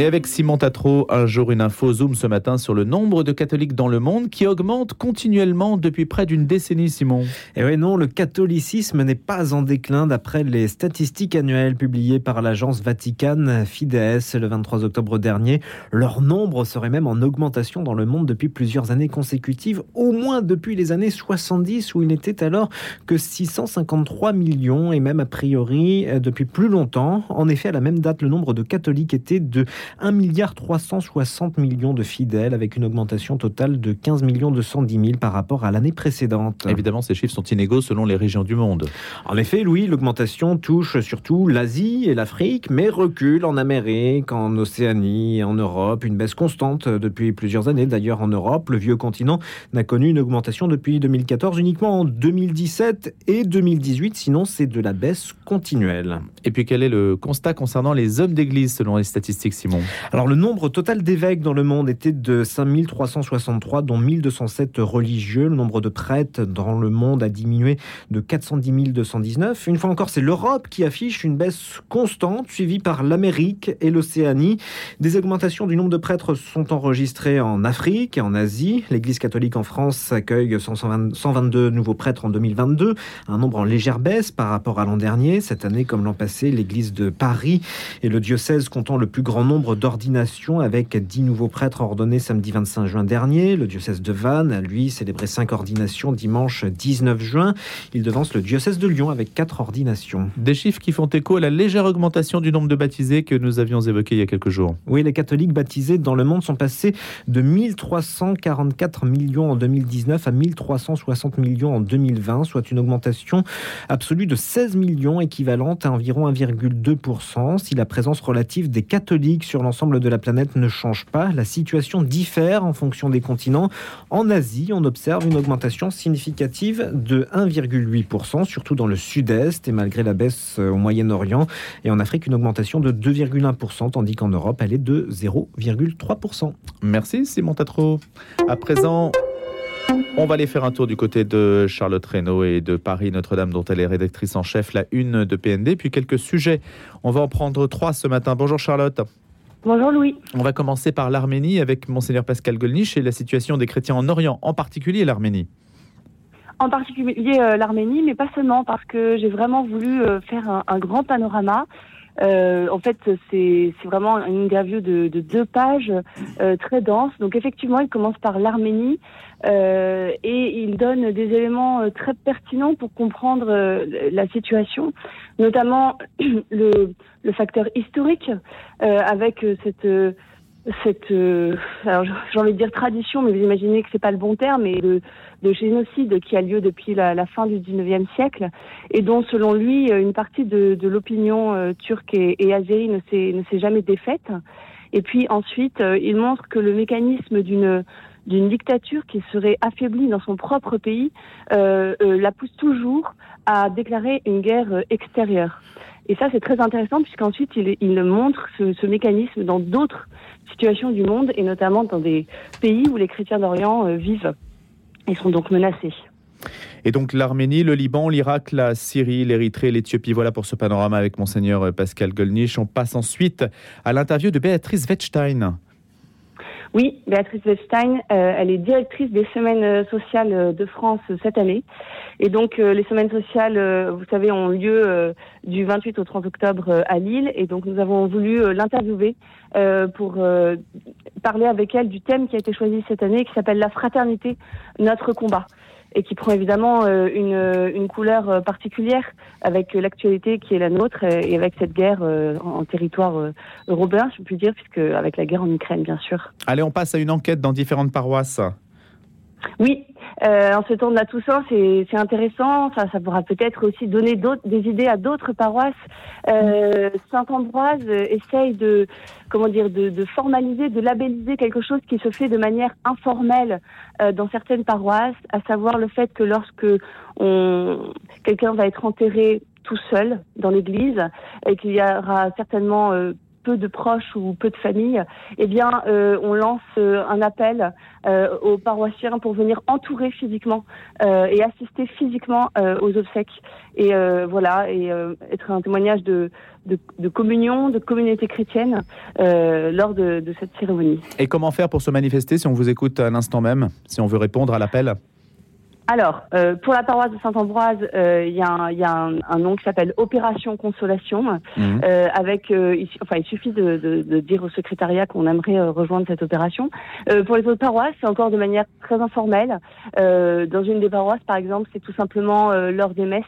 Et avec Simon Tatro, un jour une info zoom ce matin sur le nombre de catholiques dans le monde qui augmente continuellement depuis près d'une décennie, Simon. Et oui, non, le catholicisme n'est pas en déclin d'après les statistiques annuelles publiées par l'agence Vatican Fides le 23 octobre dernier. Leur nombre serait même en augmentation dans le monde depuis plusieurs années consécutives, au moins depuis les années 70 où il n'était alors que 653 millions et même a priori euh, depuis plus longtemps. En effet, à la même date, le nombre de catholiques était de 1 milliard 360 millions de fidèles, avec une augmentation totale de 15 millions 210 000 par rapport à l'année précédente. Évidemment, ces chiffres sont inégaux selon les régions du monde. En effet, Louis, l'augmentation touche surtout l'Asie et l'Afrique, mais recule en Amérique, en Océanie et en Europe. Une baisse constante depuis plusieurs années. D'ailleurs, en Europe, le vieux continent n'a connu une augmentation depuis 2014 uniquement en 2017 et 2018. Sinon, c'est de la baisse continuelle. Et puis, quel est le constat concernant les hommes d'église selon les statistiques, Simon? Alors, le nombre total d'évêques dans le monde était de 5363, dont 1207 religieux. Le nombre de prêtres dans le monde a diminué de 410 219. Une fois encore, c'est l'Europe qui affiche une baisse constante, suivie par l'Amérique et l'Océanie. Des augmentations du nombre de prêtres sont enregistrées en Afrique et en Asie. L'Église catholique en France accueille 122 nouveaux prêtres en 2022, un nombre en légère baisse par rapport à l'an dernier. Cette année, comme l'an passé, l'Église de Paris est le diocèse comptant le plus grand nombre d'ordinations avec 10 nouveaux prêtres ordonnés samedi 25 juin dernier. Le diocèse de Vannes a, lui, célébré 5 ordinations dimanche 19 juin. Il devance le diocèse de Lyon avec 4 ordinations. Des chiffres qui font écho à la légère augmentation du nombre de baptisés que nous avions évoqué il y a quelques jours. Oui, les catholiques baptisés dans le monde sont passés de 1344 millions en 2019 à 1360 millions en 2020, soit une augmentation absolue de 16 millions, équivalente à environ 1,2%. Si la présence relative des catholiques sur l'ensemble de la planète ne change pas, la situation diffère en fonction des continents. En Asie, on observe une augmentation significative de 1,8%, surtout dans le sud-est et malgré la baisse au Moyen-Orient. Et en Afrique, une augmentation de 2,1%, tandis qu'en Europe, elle est de 0,3%. Merci Simon Tatro. À présent, on va aller faire un tour du côté de Charlotte Reynaud et de Paris Notre-Dame, dont elle est rédactrice en chef, la une de PND, puis quelques sujets. On va en prendre trois ce matin. Bonjour Charlotte. Bonjour Louis. On va commencer par l'Arménie avec Monseigneur Pascal Golnisch et la situation des chrétiens en Orient, en particulier l'Arménie. En particulier euh, l'Arménie, mais pas seulement, parce que j'ai vraiment voulu euh, faire un, un, grand panorama. Euh, en fait, c'est vraiment une interview de, de deux pages euh, très dense. Donc effectivement, il commence par l'Arménie euh, et il donne des éléments euh, très pertinents pour comprendre la situation, notamment le, le facteur historique avec cette cette, euh, alors j'ai envie de dire tradition, mais vous imaginez que c'est pas le bon terme, mais de, de génocide qui a lieu depuis la, fin du 19e siècle et dont, selon lui, une partie de, de l'opinion euh, turque et, et azérie ne s'est, ne s'est jamais défaite. Et puis ensuite, euh, il montre que le mécanisme d'une d'une dictature qui serait affaiblie dans son propre pays euh, la pousse toujours à déclarer une guerre extérieure. Et ça, c'est très intéressant puisqu'ensuite, il, il montre ce, mécanisme dans d'autres situation du monde et notamment dans des pays où les chrétiens d'Orient euh, vivent et sont donc menacés. Et donc l'Arménie, le Liban, l'Irak, la Syrie, l'Érythrée, l'Éthiopie. Voilà pour ce panorama avec monseigneur euh, Pascal Golnisch. On passe ensuite à l'interview de Béatrice Wettstein. Oui, Béatrice Weststein, euh, elle est directrice des semaines euh, sociales euh, de France cette année. Et donc, les semaines sociales, vous savez, ont lieu du 28 au 30 octobre à Lille. Et donc, nous avons voulu l'interviewer pour parler avec elle du thème qui a été choisi cette année, qui s'appelle La fraternité, notre combat et qui prend évidemment euh, une, une, couleur euh, particulière avec l'actualité qui est la nôtre et avec cette guerre euh, en territoire européen, je peux dire, puisque avec la guerre en Ukraine, bien sûr. Allez, on passe à une enquête dans différentes paroisses. Oui, euh, en ce temps de la Toussaint, c'est intéressant. Ça, ça pourra peut-être aussi donner des idées à d'autres paroisses. Euh, Saint-Ambroise essaye de, comment dire, de, de, formaliser, de labelliser quelque chose qui se fait de manière informelle euh, dans certaines paroisses, à savoir le fait que lorsque quelqu'un va être enterré tout seul dans l'église et qu'il y aura certainement euh, peu de proches ou peu de familles, eh bien, on lance un appel aux paroissiens pour venir entourer physiquement et assister physiquement aux obsèques. Et voilà, et être un témoignage de, communion, de communauté chrétienne lors de, de cette cérémonie. Et comment faire pour se manifester si on vous écoute à l'instant même, si on veut répondre à l'appel? Alors, euh, pour la paroisse de Saint-Ambroise, euh, il y a, un, y a un, nom qui s'appelle Opération Consolation. Mhm. Euh, avec, il, enfin, il suffit de, de, de, dire au secrétariat qu'on aimerait rejoindre cette opération. pour les autres paroisses, c'est encore de manière très informelle. dans une des paroisses, par exemple, c'est tout simplement lors des messes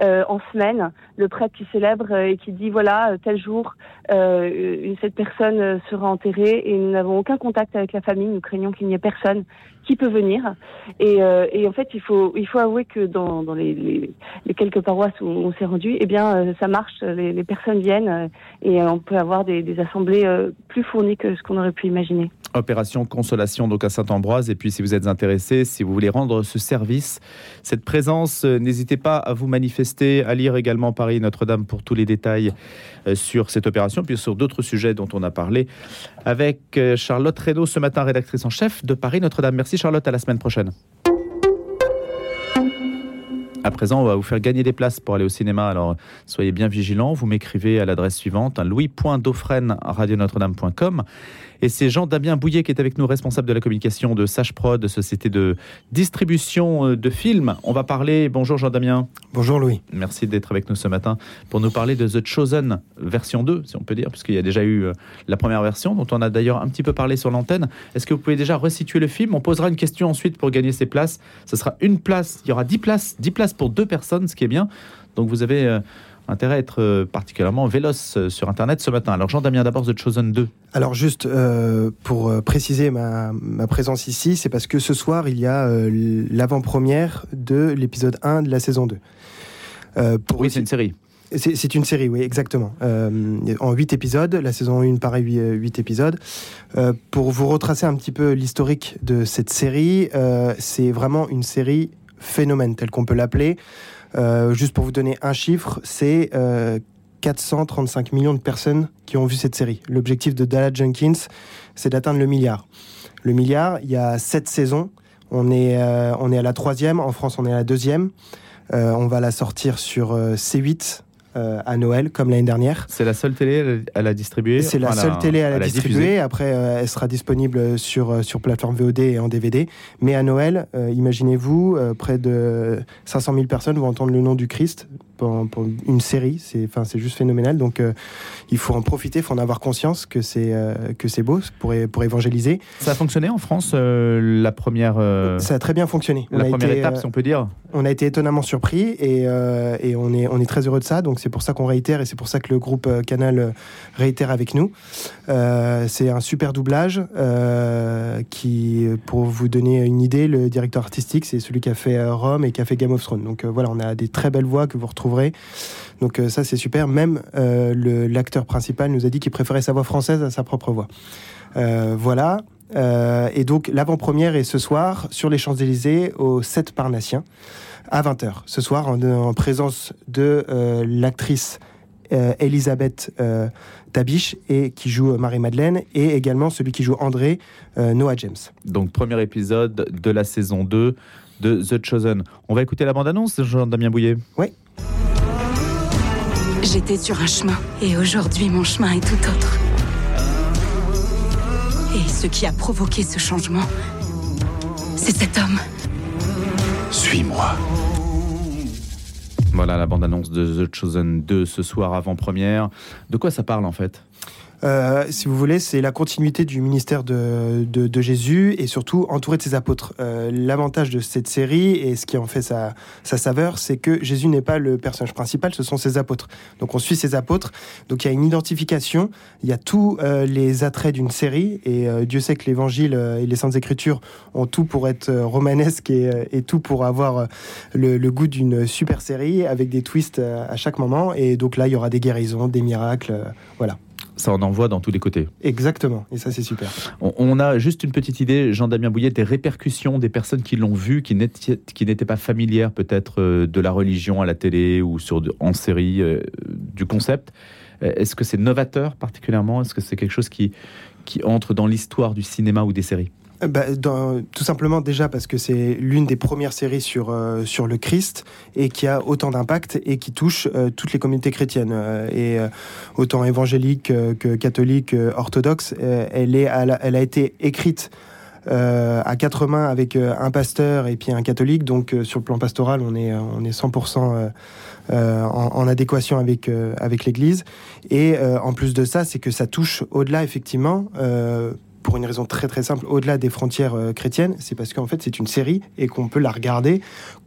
en semaine, le prêtre qui célèbre et qui dit voilà tel jour cette personne sera enterrée et nous n'avons aucun contact avec la famille, nous craignons qu'il n'y ait personne qui peut venir. Et, et en fait, il faut, il faut avouer que dans, les, quelques paroisses où on s'est rendu, eh bien, euh, ça marche. Les, personnes viennent euh, et on peut avoir des, assemblées euh, plus fournies que ce qu'on aurait pu imaginer. Opération Consolation donc à Saint-Ambroise. Et puis si vous êtes intéressé, si vous voulez rendre ce service, cette présence, n'hésitez pas à vous manifester, à lire également Paris Notre-Dame pour tous les détails sur cette opération, puis sur d'autres sujets dont on a parlé avec Charlotte Reynaud ce matin, rédactrice en chef de Paris Notre-Dame. Merci Charlotte, à la semaine prochaine. À présent, on va vous faire gagner des places pour aller au cinéma. Alors, soyez bien vigilants. Vous m'écrivez à l'adresse suivante louis.dauphren.radionotre-dame.com et c'est Jean-Damien Bouillet qui est avec nous, responsable de la communication de Sage Prod, société de distribution euh, de films. On va parler. Bonjour Jean-Damien. Bonjour Louis. Merci d'être avec nous ce matin pour nous parler de The Chosen version 2, si on peut dire, puisqu'il y a déjà eu euh, la première version, dont on a d'ailleurs un petit peu parlé sur l'antenne. Est-ce que vous pouvez déjà resituer le film? On posera une question ensuite pour gagner ces places. Ce sera une place. Il y aura 10 places, 10 places pour deux personnes, ce qui est bien. Donc vous avez. Intérêt à être euh, particulièrement véloce euh, sur Internet ce matin. Alors Jean-Damien, d'abord The Chosen 2. Alors juste euh, pour préciser ma, présence ici, c'est parce que ce soir, il y a l'avant-première de l'épisode 1 de la saison 2. pour oui, c'est une série. C'est une série, oui, exactement. en 8 épisodes, la saison 1 paraît 8, épisodes. pour vous retracer un petit peu l'historique de cette série, c'est vraiment une série phénomène, telle qu'on peut l'appeler. Euh, juste pour vous donner un chiffre, c'est 435 euh, millions de personnes qui ont vu cette série. L'objectif de Dallas Jenkins, c'est d'atteindre le milliard. Le milliard, il y a sept saisons. On est, euh, on est à la troisième. En France, on est à la deuxième. on va la sortir sur C8 euh, à Noël, comme l'année dernière. C'est la seule télé à la distribuer C'est la seule télé à la, distribuer. Après, euh, elle sera disponible sur, euh, sur plateforme VOD et en DVD. Mais à Noël, imaginez-vous, près de 500 000 personnes vont entendre le nom du Christ pour, une série. C'est enfin, juste phénoménal. Donc, il faut en profiter, il faut en avoir conscience que c'est que c'est beau pour, pour évangéliser. Ça a fonctionné en France, la première. Ça a très bien fonctionné. La première étape, si on peut dire. On a été étonnamment surpris et, et on, est, on est très heureux de ça. Donc, c'est pour ça qu'on réitère et c'est pour ça que le groupe euh, Canal euh, réitère avec nous. Euh, c'est un super doublage qui, pour vous donner une idée, le directeur artistique, c'est celui qui a fait Rome et qui a fait Game of Thrones. Donc voilà, on a des très belles voix que vous retrouverez. Donc ça, c'est super. Même l'acteur principal nous a dit qu'il préférait sa voix française à sa propre voix. voilà. et donc l'avant-première est ce soir sur les Champs-Élysées au 7 Parnassien à 20h ce soir en, présence de euh, l'actrice euh, Elisabeth euh, Tabiche et qui joue Marie-Madeleine et également celui qui joue André Noah James. Donc premier épisode de la saison 2 de The Chosen. On va écouter la bande-annonce, Jean-Damien Bouillet. Oui. J'étais sur un chemin et aujourd'hui mon chemin est tout autre. Et ce qui a provoqué ce changement, c'est cet homme. Suis-moi. Voilà la bande-annonce de The Chosen 2 ce soir avant-première. De quoi ça parle en fait? Euh, si vous voulez, c'est la continuité du ministère de, de, Jésus et surtout entouré de ses apôtres. Euh, l'avantage de cette série et ce qui en fait sa, sa saveur, c'est que Jésus n'est pas le personnage principal, ce sont ses apôtres. Donc on suit ses apôtres. Donc il y a une identification, il y a tous euh, les attraits d'une série et Dieu sait que l'Évangile et les Saintes Écritures ont tout pour être romanesque et, et, tout pour avoir le, le goût d'une super série avec des twists à chaque moment. Et donc là, il y aura des guérisons, des miracles, voilà ça en envoie dans tous les côtés. Exactement, et ça c'est super. On, a juste une petite idée, Jean-Damien Bouillet, des répercussions des personnes qui l'ont vu, qui n'étaient pas familières peut-être euh, de la religion à la télé ou sur, en série, euh, du concept. Est-ce que c'est novateur particulièrement? Est-ce que c'est quelque chose qui, qui entre dans l'histoire du cinéma ou des séries? Bah, tout simplement déjà parce que c'est l'une des premières séries sur, euh, sur le Christ et qui a autant d'impact et qui touche euh, toutes les communautés chrétiennes. Euh, et autant évangélique que catholique, orthodoxe, elle, est, elle a été écrite à quatre mains avec un pasteur et puis un catholique. Donc sur le plan pastoral, on est, on est 100% en, en, adéquation avec, avec l'Église. Et en plus de ça, c'est que ça touche au-delà, effectivement pour une raison très très simple, au-delà des frontières euh, chrétiennes, c'est parce qu'en fait c'est une série et qu'on peut la regarder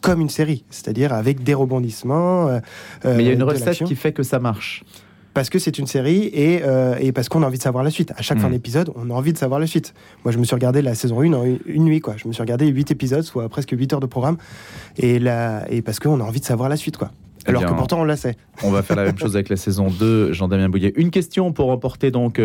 comme une série, c'est-à-dire avec des rebondissements. Euh, euh, Mais il y a une recette qui fait que ça marche parce que c'est une série et, et, parce qu'on a envie de savoir la suite. À chaque fin hmm. d'épisode, on a envie de savoir la suite. Moi, je me suis regardé la saison 1 en une nuit, quoi. Je me suis regardé 8 épisodes, soit presque 8 heures de programme, et, la, et parce qu'on a envie de savoir la suite, quoi. Eh Alors que pourtant on la sait. On va faire la même chose avec la saison 2, Jean-Damien Bouillet. Une question pour remporter donc 10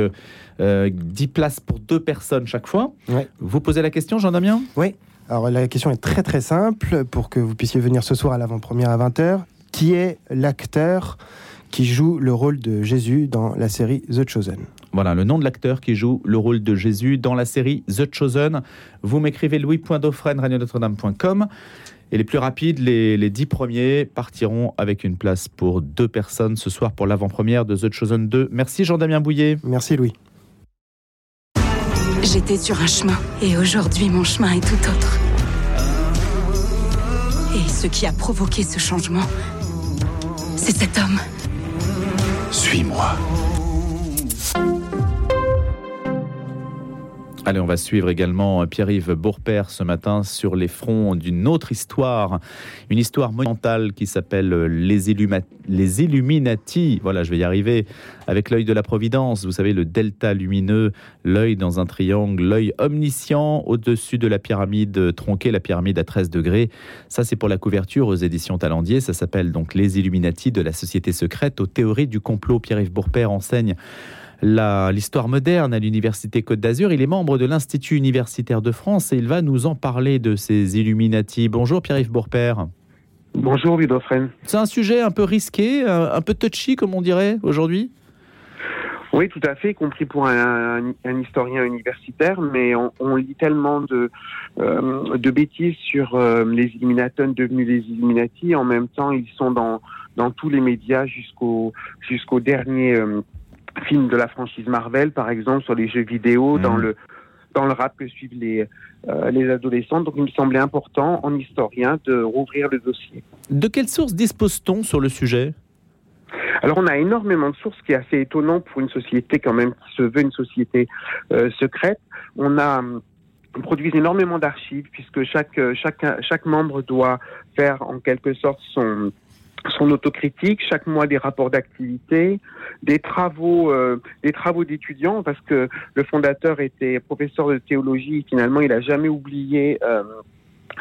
euh, places pour deux personnes chaque fois. Vous posez la question, Jean-Damien? Oui. Alors la question est très très simple pour que vous puissiez venir ce soir à l'avant-première à 20h. Qui est l'acteur qui joue le rôle de Jésus dans la série The Chosen? Voilà, le nom de l'acteur qui joue le rôle de Jésus dans la série The Chosen. Vous m'écrivez louis.dauphren, dame.com et les plus rapides, les, les dix premiers, partiront avec une place pour deux personnes ce soir pour l'avant-première de The Chosen 2. Merci Jean-Damien Bouillet. Merci Louis. J'étais sur un chemin et aujourd'hui mon chemin est tout autre. Et ce qui a provoqué ce changement, c'est cet homme. Suis-moi. Allez, on va suivre également Pierre-Yves Bourpère ce matin sur les fronts d'une autre histoire, une histoire monumentale qui s'appelle les, les Illuminati. Voilà, je vais y arriver avec l'œil de la Providence. Vous savez, le delta lumineux, l'œil dans un triangle, l'œil omniscient au-dessus de la pyramide tronquée, la pyramide à 13 degrés. Ça, c'est pour la couverture aux éditions Talendier. Ça s'appelle donc Les Illuminati de la société secrète aux théories du complot. Pierre-Yves Bourpère enseigne l'histoire moderne à l'Université Côte d'Azur. Il est membre de l'Institut universitaire de France et il va nous en parler de ces Illuminati. Bonjour Pierre-Yves Bourpère. Bonjour Vidofren. C'est un sujet un peu risqué, un peu touchy comme on dirait aujourd'hui? Oui, tout à fait, y compris pour un, historien universitaire, mais on, lit tellement de, euh, de bêtises sur euh, les Illuminatons devenus les Illuminati. En même temps, ils sont dans, dans tous les médias jusqu'au jusqu'au dernier euh, films de la franchise Marvel, par exemple, sur les jeux vidéo, dans mhm. le dans le rap que suivent les, euh, les adolescents. Donc il me semblait important, en historien, de rouvrir le dossier. De quelles sources dispose-t-on sur le sujet? Alors on a énormément de sources, ce qui est assez étonnant pour une société quand même qui se veut une société euh, secrète. On a on produit énormément d'archives puisque chaque, chaque, chaque membre doit faire en quelque sorte son, son autocritique, chaque mois des rapports d'activité, des travaux, euh, des travaux d'étudiants, parce que le fondateur était professeur de théologie. finalement, il n'a jamais oublié euh,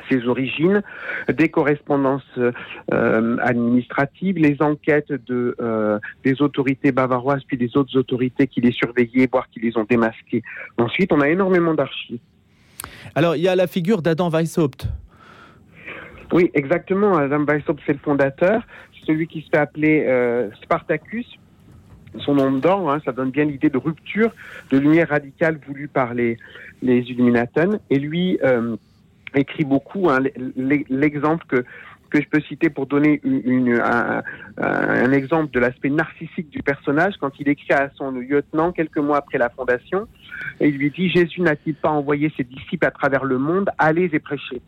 ses origines, des correspondances euh, administratives, les enquêtes de des autorités bavaroises, puis des autres autorités qui les surveillaient, voire qui les ont démasqués. Ensuite, on a énormément d'archives. Alors, il y a la figure d'Adam Weishaupt. Oui, exactement. Adam Weishaupt, c'est le fondateur, celui qui se fait appeler euh, Spartacus. Son nom d'or, hein, ça donne bien l'idée de rupture, de lumière radicale voulue par les, les Illuminatons. Et lui euh, écrit beaucoup. Hein, l'exemple que que je peux citer pour donner une, un, exemple de l'aspect narcissique du personnage, quand il écrit à son lieutenant quelques mois après la fondation, et il lui dit Jésus n'a-t-il pas envoyé ses disciples à travers le monde? Allez et prêchez.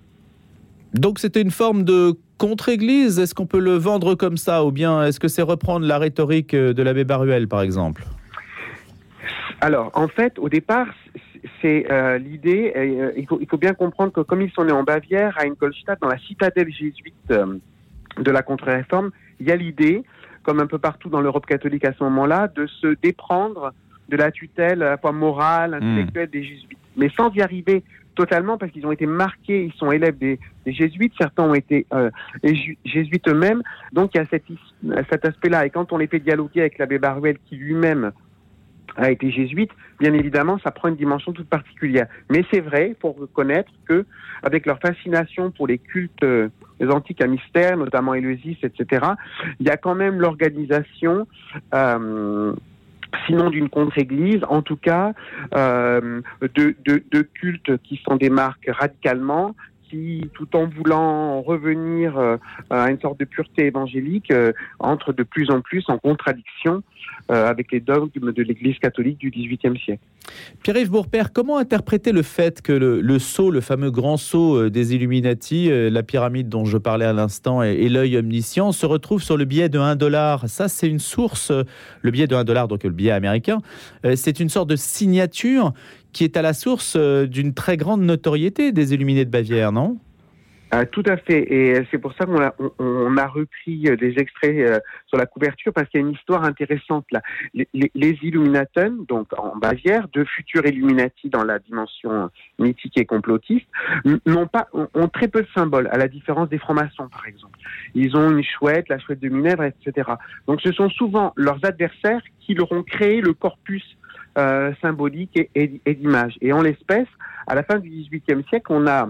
Donc c'était une forme de contre-église. Est-ce qu'on peut le vendre comme ça Ou bien est-ce que c'est reprendre la rhétorique de l'abbé Baruel, par exemple? Alors, en fait, au départ, c'est euh, l'idée, euh, il, faut, bien comprendre que comme ils sont nés en Bavière, à Ingolstadt, dans la citadelle jésuite euh, de la contre-réforme, il y a l'idée, comme un peu partout dans l'Europe catholique à ce moment-là, de se déprendre de la tutelle à la fois morale, hmm. intellectuelle des jésuites. Mais sans y arriver totalement parce qu'ils ont été marqués, ils sont élèves des, jésuites, certains ont été euh, jésuites eux-mêmes, donc il y a cet, aspect-là. Et quand on les fait dialoguer avec l'abbé Baruel qui lui-même a été jésuite, bien évidemment, ça prend une dimension toute particulière. Mais c'est vrai, pour reconnaître que, avec leur fascination pour les cultes euh, antiques à mystère, notamment Éleusis, etc., il y a quand même l'organisation. Euh, sinon d'une contre-église, en tout cas euh, de, de, cultes qui s'en démarquent radicalement, qui, tout en voulant revenir euh, à une sorte de pureté évangélique, euh, entre de plus en plus en contradiction euh, avec les dogmes de l'Église catholique du XVIIIe siècle. Pierre-Yves Bourpère, comment interpréter le fait que le, le, sceau, le fameux grand sceau des Illuminati, la pyramide dont je parlais à l'instant et, l'œil omniscient, se retrouve sur le billet de 1 dollar? Ça, c'est une source, le billet de 1 dollar, donc le billet américain, c'est une sorte de signature qui est à la source d'une très grande notoriété des Illuminés de Bavière, non? Euh, tout à fait, et c'est pour ça qu'on a, repris des extraits euh, sur la couverture parce qu'il y a une histoire intéressante là. Les, les, Illuminaten, donc en Bavière, de futurs Illuminati dans la dimension mythique et complotiste, n'ont pas, ont, ont, très peu de symboles, à la différence des francs-maçons par exemple. Ils ont une chouette, la chouette de Minerve, etc. Donc ce sont souvent leurs adversaires qui leur ont créé le corpus euh, symbolique et, et, et en l'espèce, à la fin du XVIIIe siècle, on a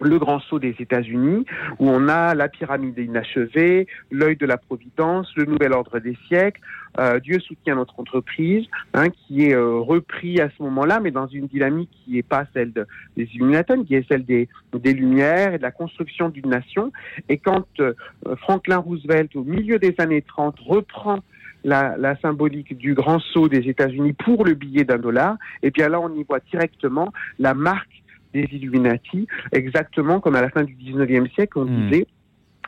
le grand saut des États-Unis, où on a la pyramide inachevée, l'œil de la Providence, le nouvel ordre des siècles, euh, Dieu soutient notre entreprise, hein, qui est euh, repris à ce moment-là, mais dans une dynamique qui n'est pas celle de, des Illuminatons, qui est celle des, des Lumières et de la construction d'une nation. Et quand Franklin Roosevelt, au milieu des années 30, reprend la, la, symbolique du grand saut des États-Unis pour le billet d'un dollar, et bien là, on y voit directement la marque des Illuminati, exactement comme à la fin du 19e siècle, on mmh. disait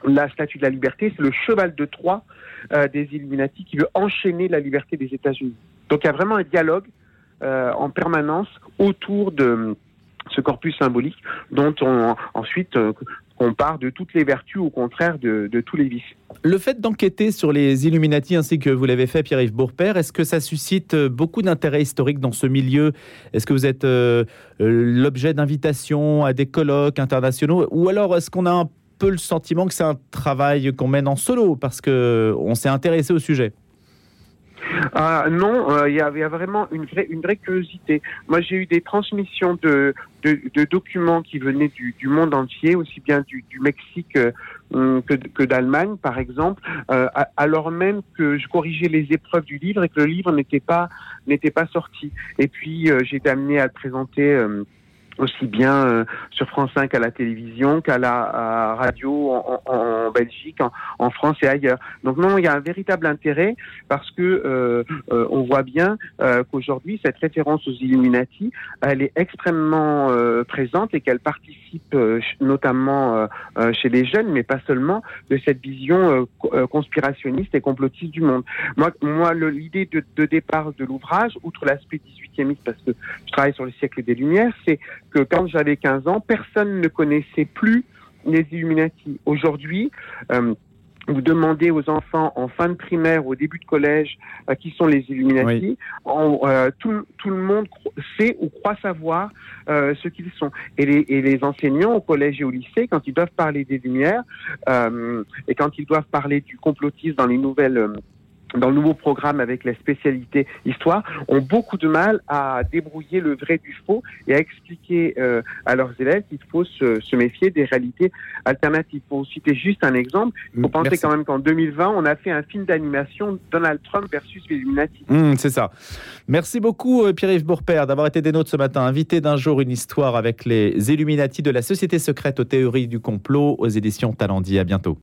la statue de la liberté, c'est le cheval de Troie euh, des Illuminati qui veut enchaîner la liberté des États-Unis. Donc il y a vraiment un dialogue euh, en permanence autour de ce corpus symbolique dont on ensuite euh, on part de toutes les vertus, au contraire de, tous les vices. Le fait d'enquêter sur les Illuminati ainsi que vous l'avez fait, Pierre-Yves Bourpère, est-ce que ça suscite beaucoup d'intérêt historique dans ce milieu? Est-ce que vous êtes euh, l'objet d'invitations à des colloques internationaux? Ou alors est-ce qu'on a un peu le sentiment que c'est un travail qu'on mène en solo? Parce qu'on s'est intéressé au sujet euh, non, il euh, y, y, a vraiment une vraie, une vraie curiosité. Moi, j'ai eu des transmissions de, de, de, documents qui venaient du, du, monde entier, aussi bien du, du Mexique euh, que, que d'Allemagne, par exemple, euh, alors même que je corrigeais les épreuves du livre et que le livre n'était pas pas sorti. Et puis, euh, j'ai été amené à le présenter aussi bien euh, sur France 5 à la télévision qu'à la radio en, Belgique, en, en, France et ailleurs. Donc non, il y a un véritable intérêt parce que euh, euh, on voit bien euh, qu'aujourd'hui cette référence aux Illuminati, elle est extrêmement euh, présente et qu'elle participe euh, notamment chez les jeunes, mais pas seulement, de cette vision conspirationniste et complotiste du monde. Moi, moi, l'idée de, de, départ de l'ouvrage, outre l'aspect 18e parce que je travaille sur le siècle des Lumières, c'est que quand j'avais 15 ans, personne ne connaissait plus les Illuminati. Aujourd'hui, euh, vous demandez aux enfants en fin de primaire, au début de collège, euh, qui sont les Illuminati, oui. en, euh, tout, tout, le monde sait ou croit savoir euh, ce qu'ils sont. Et les, et les, enseignants au collège et au lycée, quand ils doivent parler des Lumières et quand ils doivent parler du complotisme dans les nouvelles dans le nouveau programme avec la spécialité histoire, ont beaucoup de mal à débrouiller le vrai du faux et à expliquer euh, à leurs élèves qu'il faut se, se, méfier des réalités alternatives. Pour citer juste un exemple, il faut penser Merci. quand même qu'en 2020, on a fait un film d'animation Donald Trump versus les Illuminati. Mmh, C'est ça. Merci beaucoup Pierre-Yves Bourpère d'avoir été des nôtres ce matin, invité d'un jour une histoire avec les Illuminati de la société secrète aux théories du complot aux éditions Talandi. À bientôt.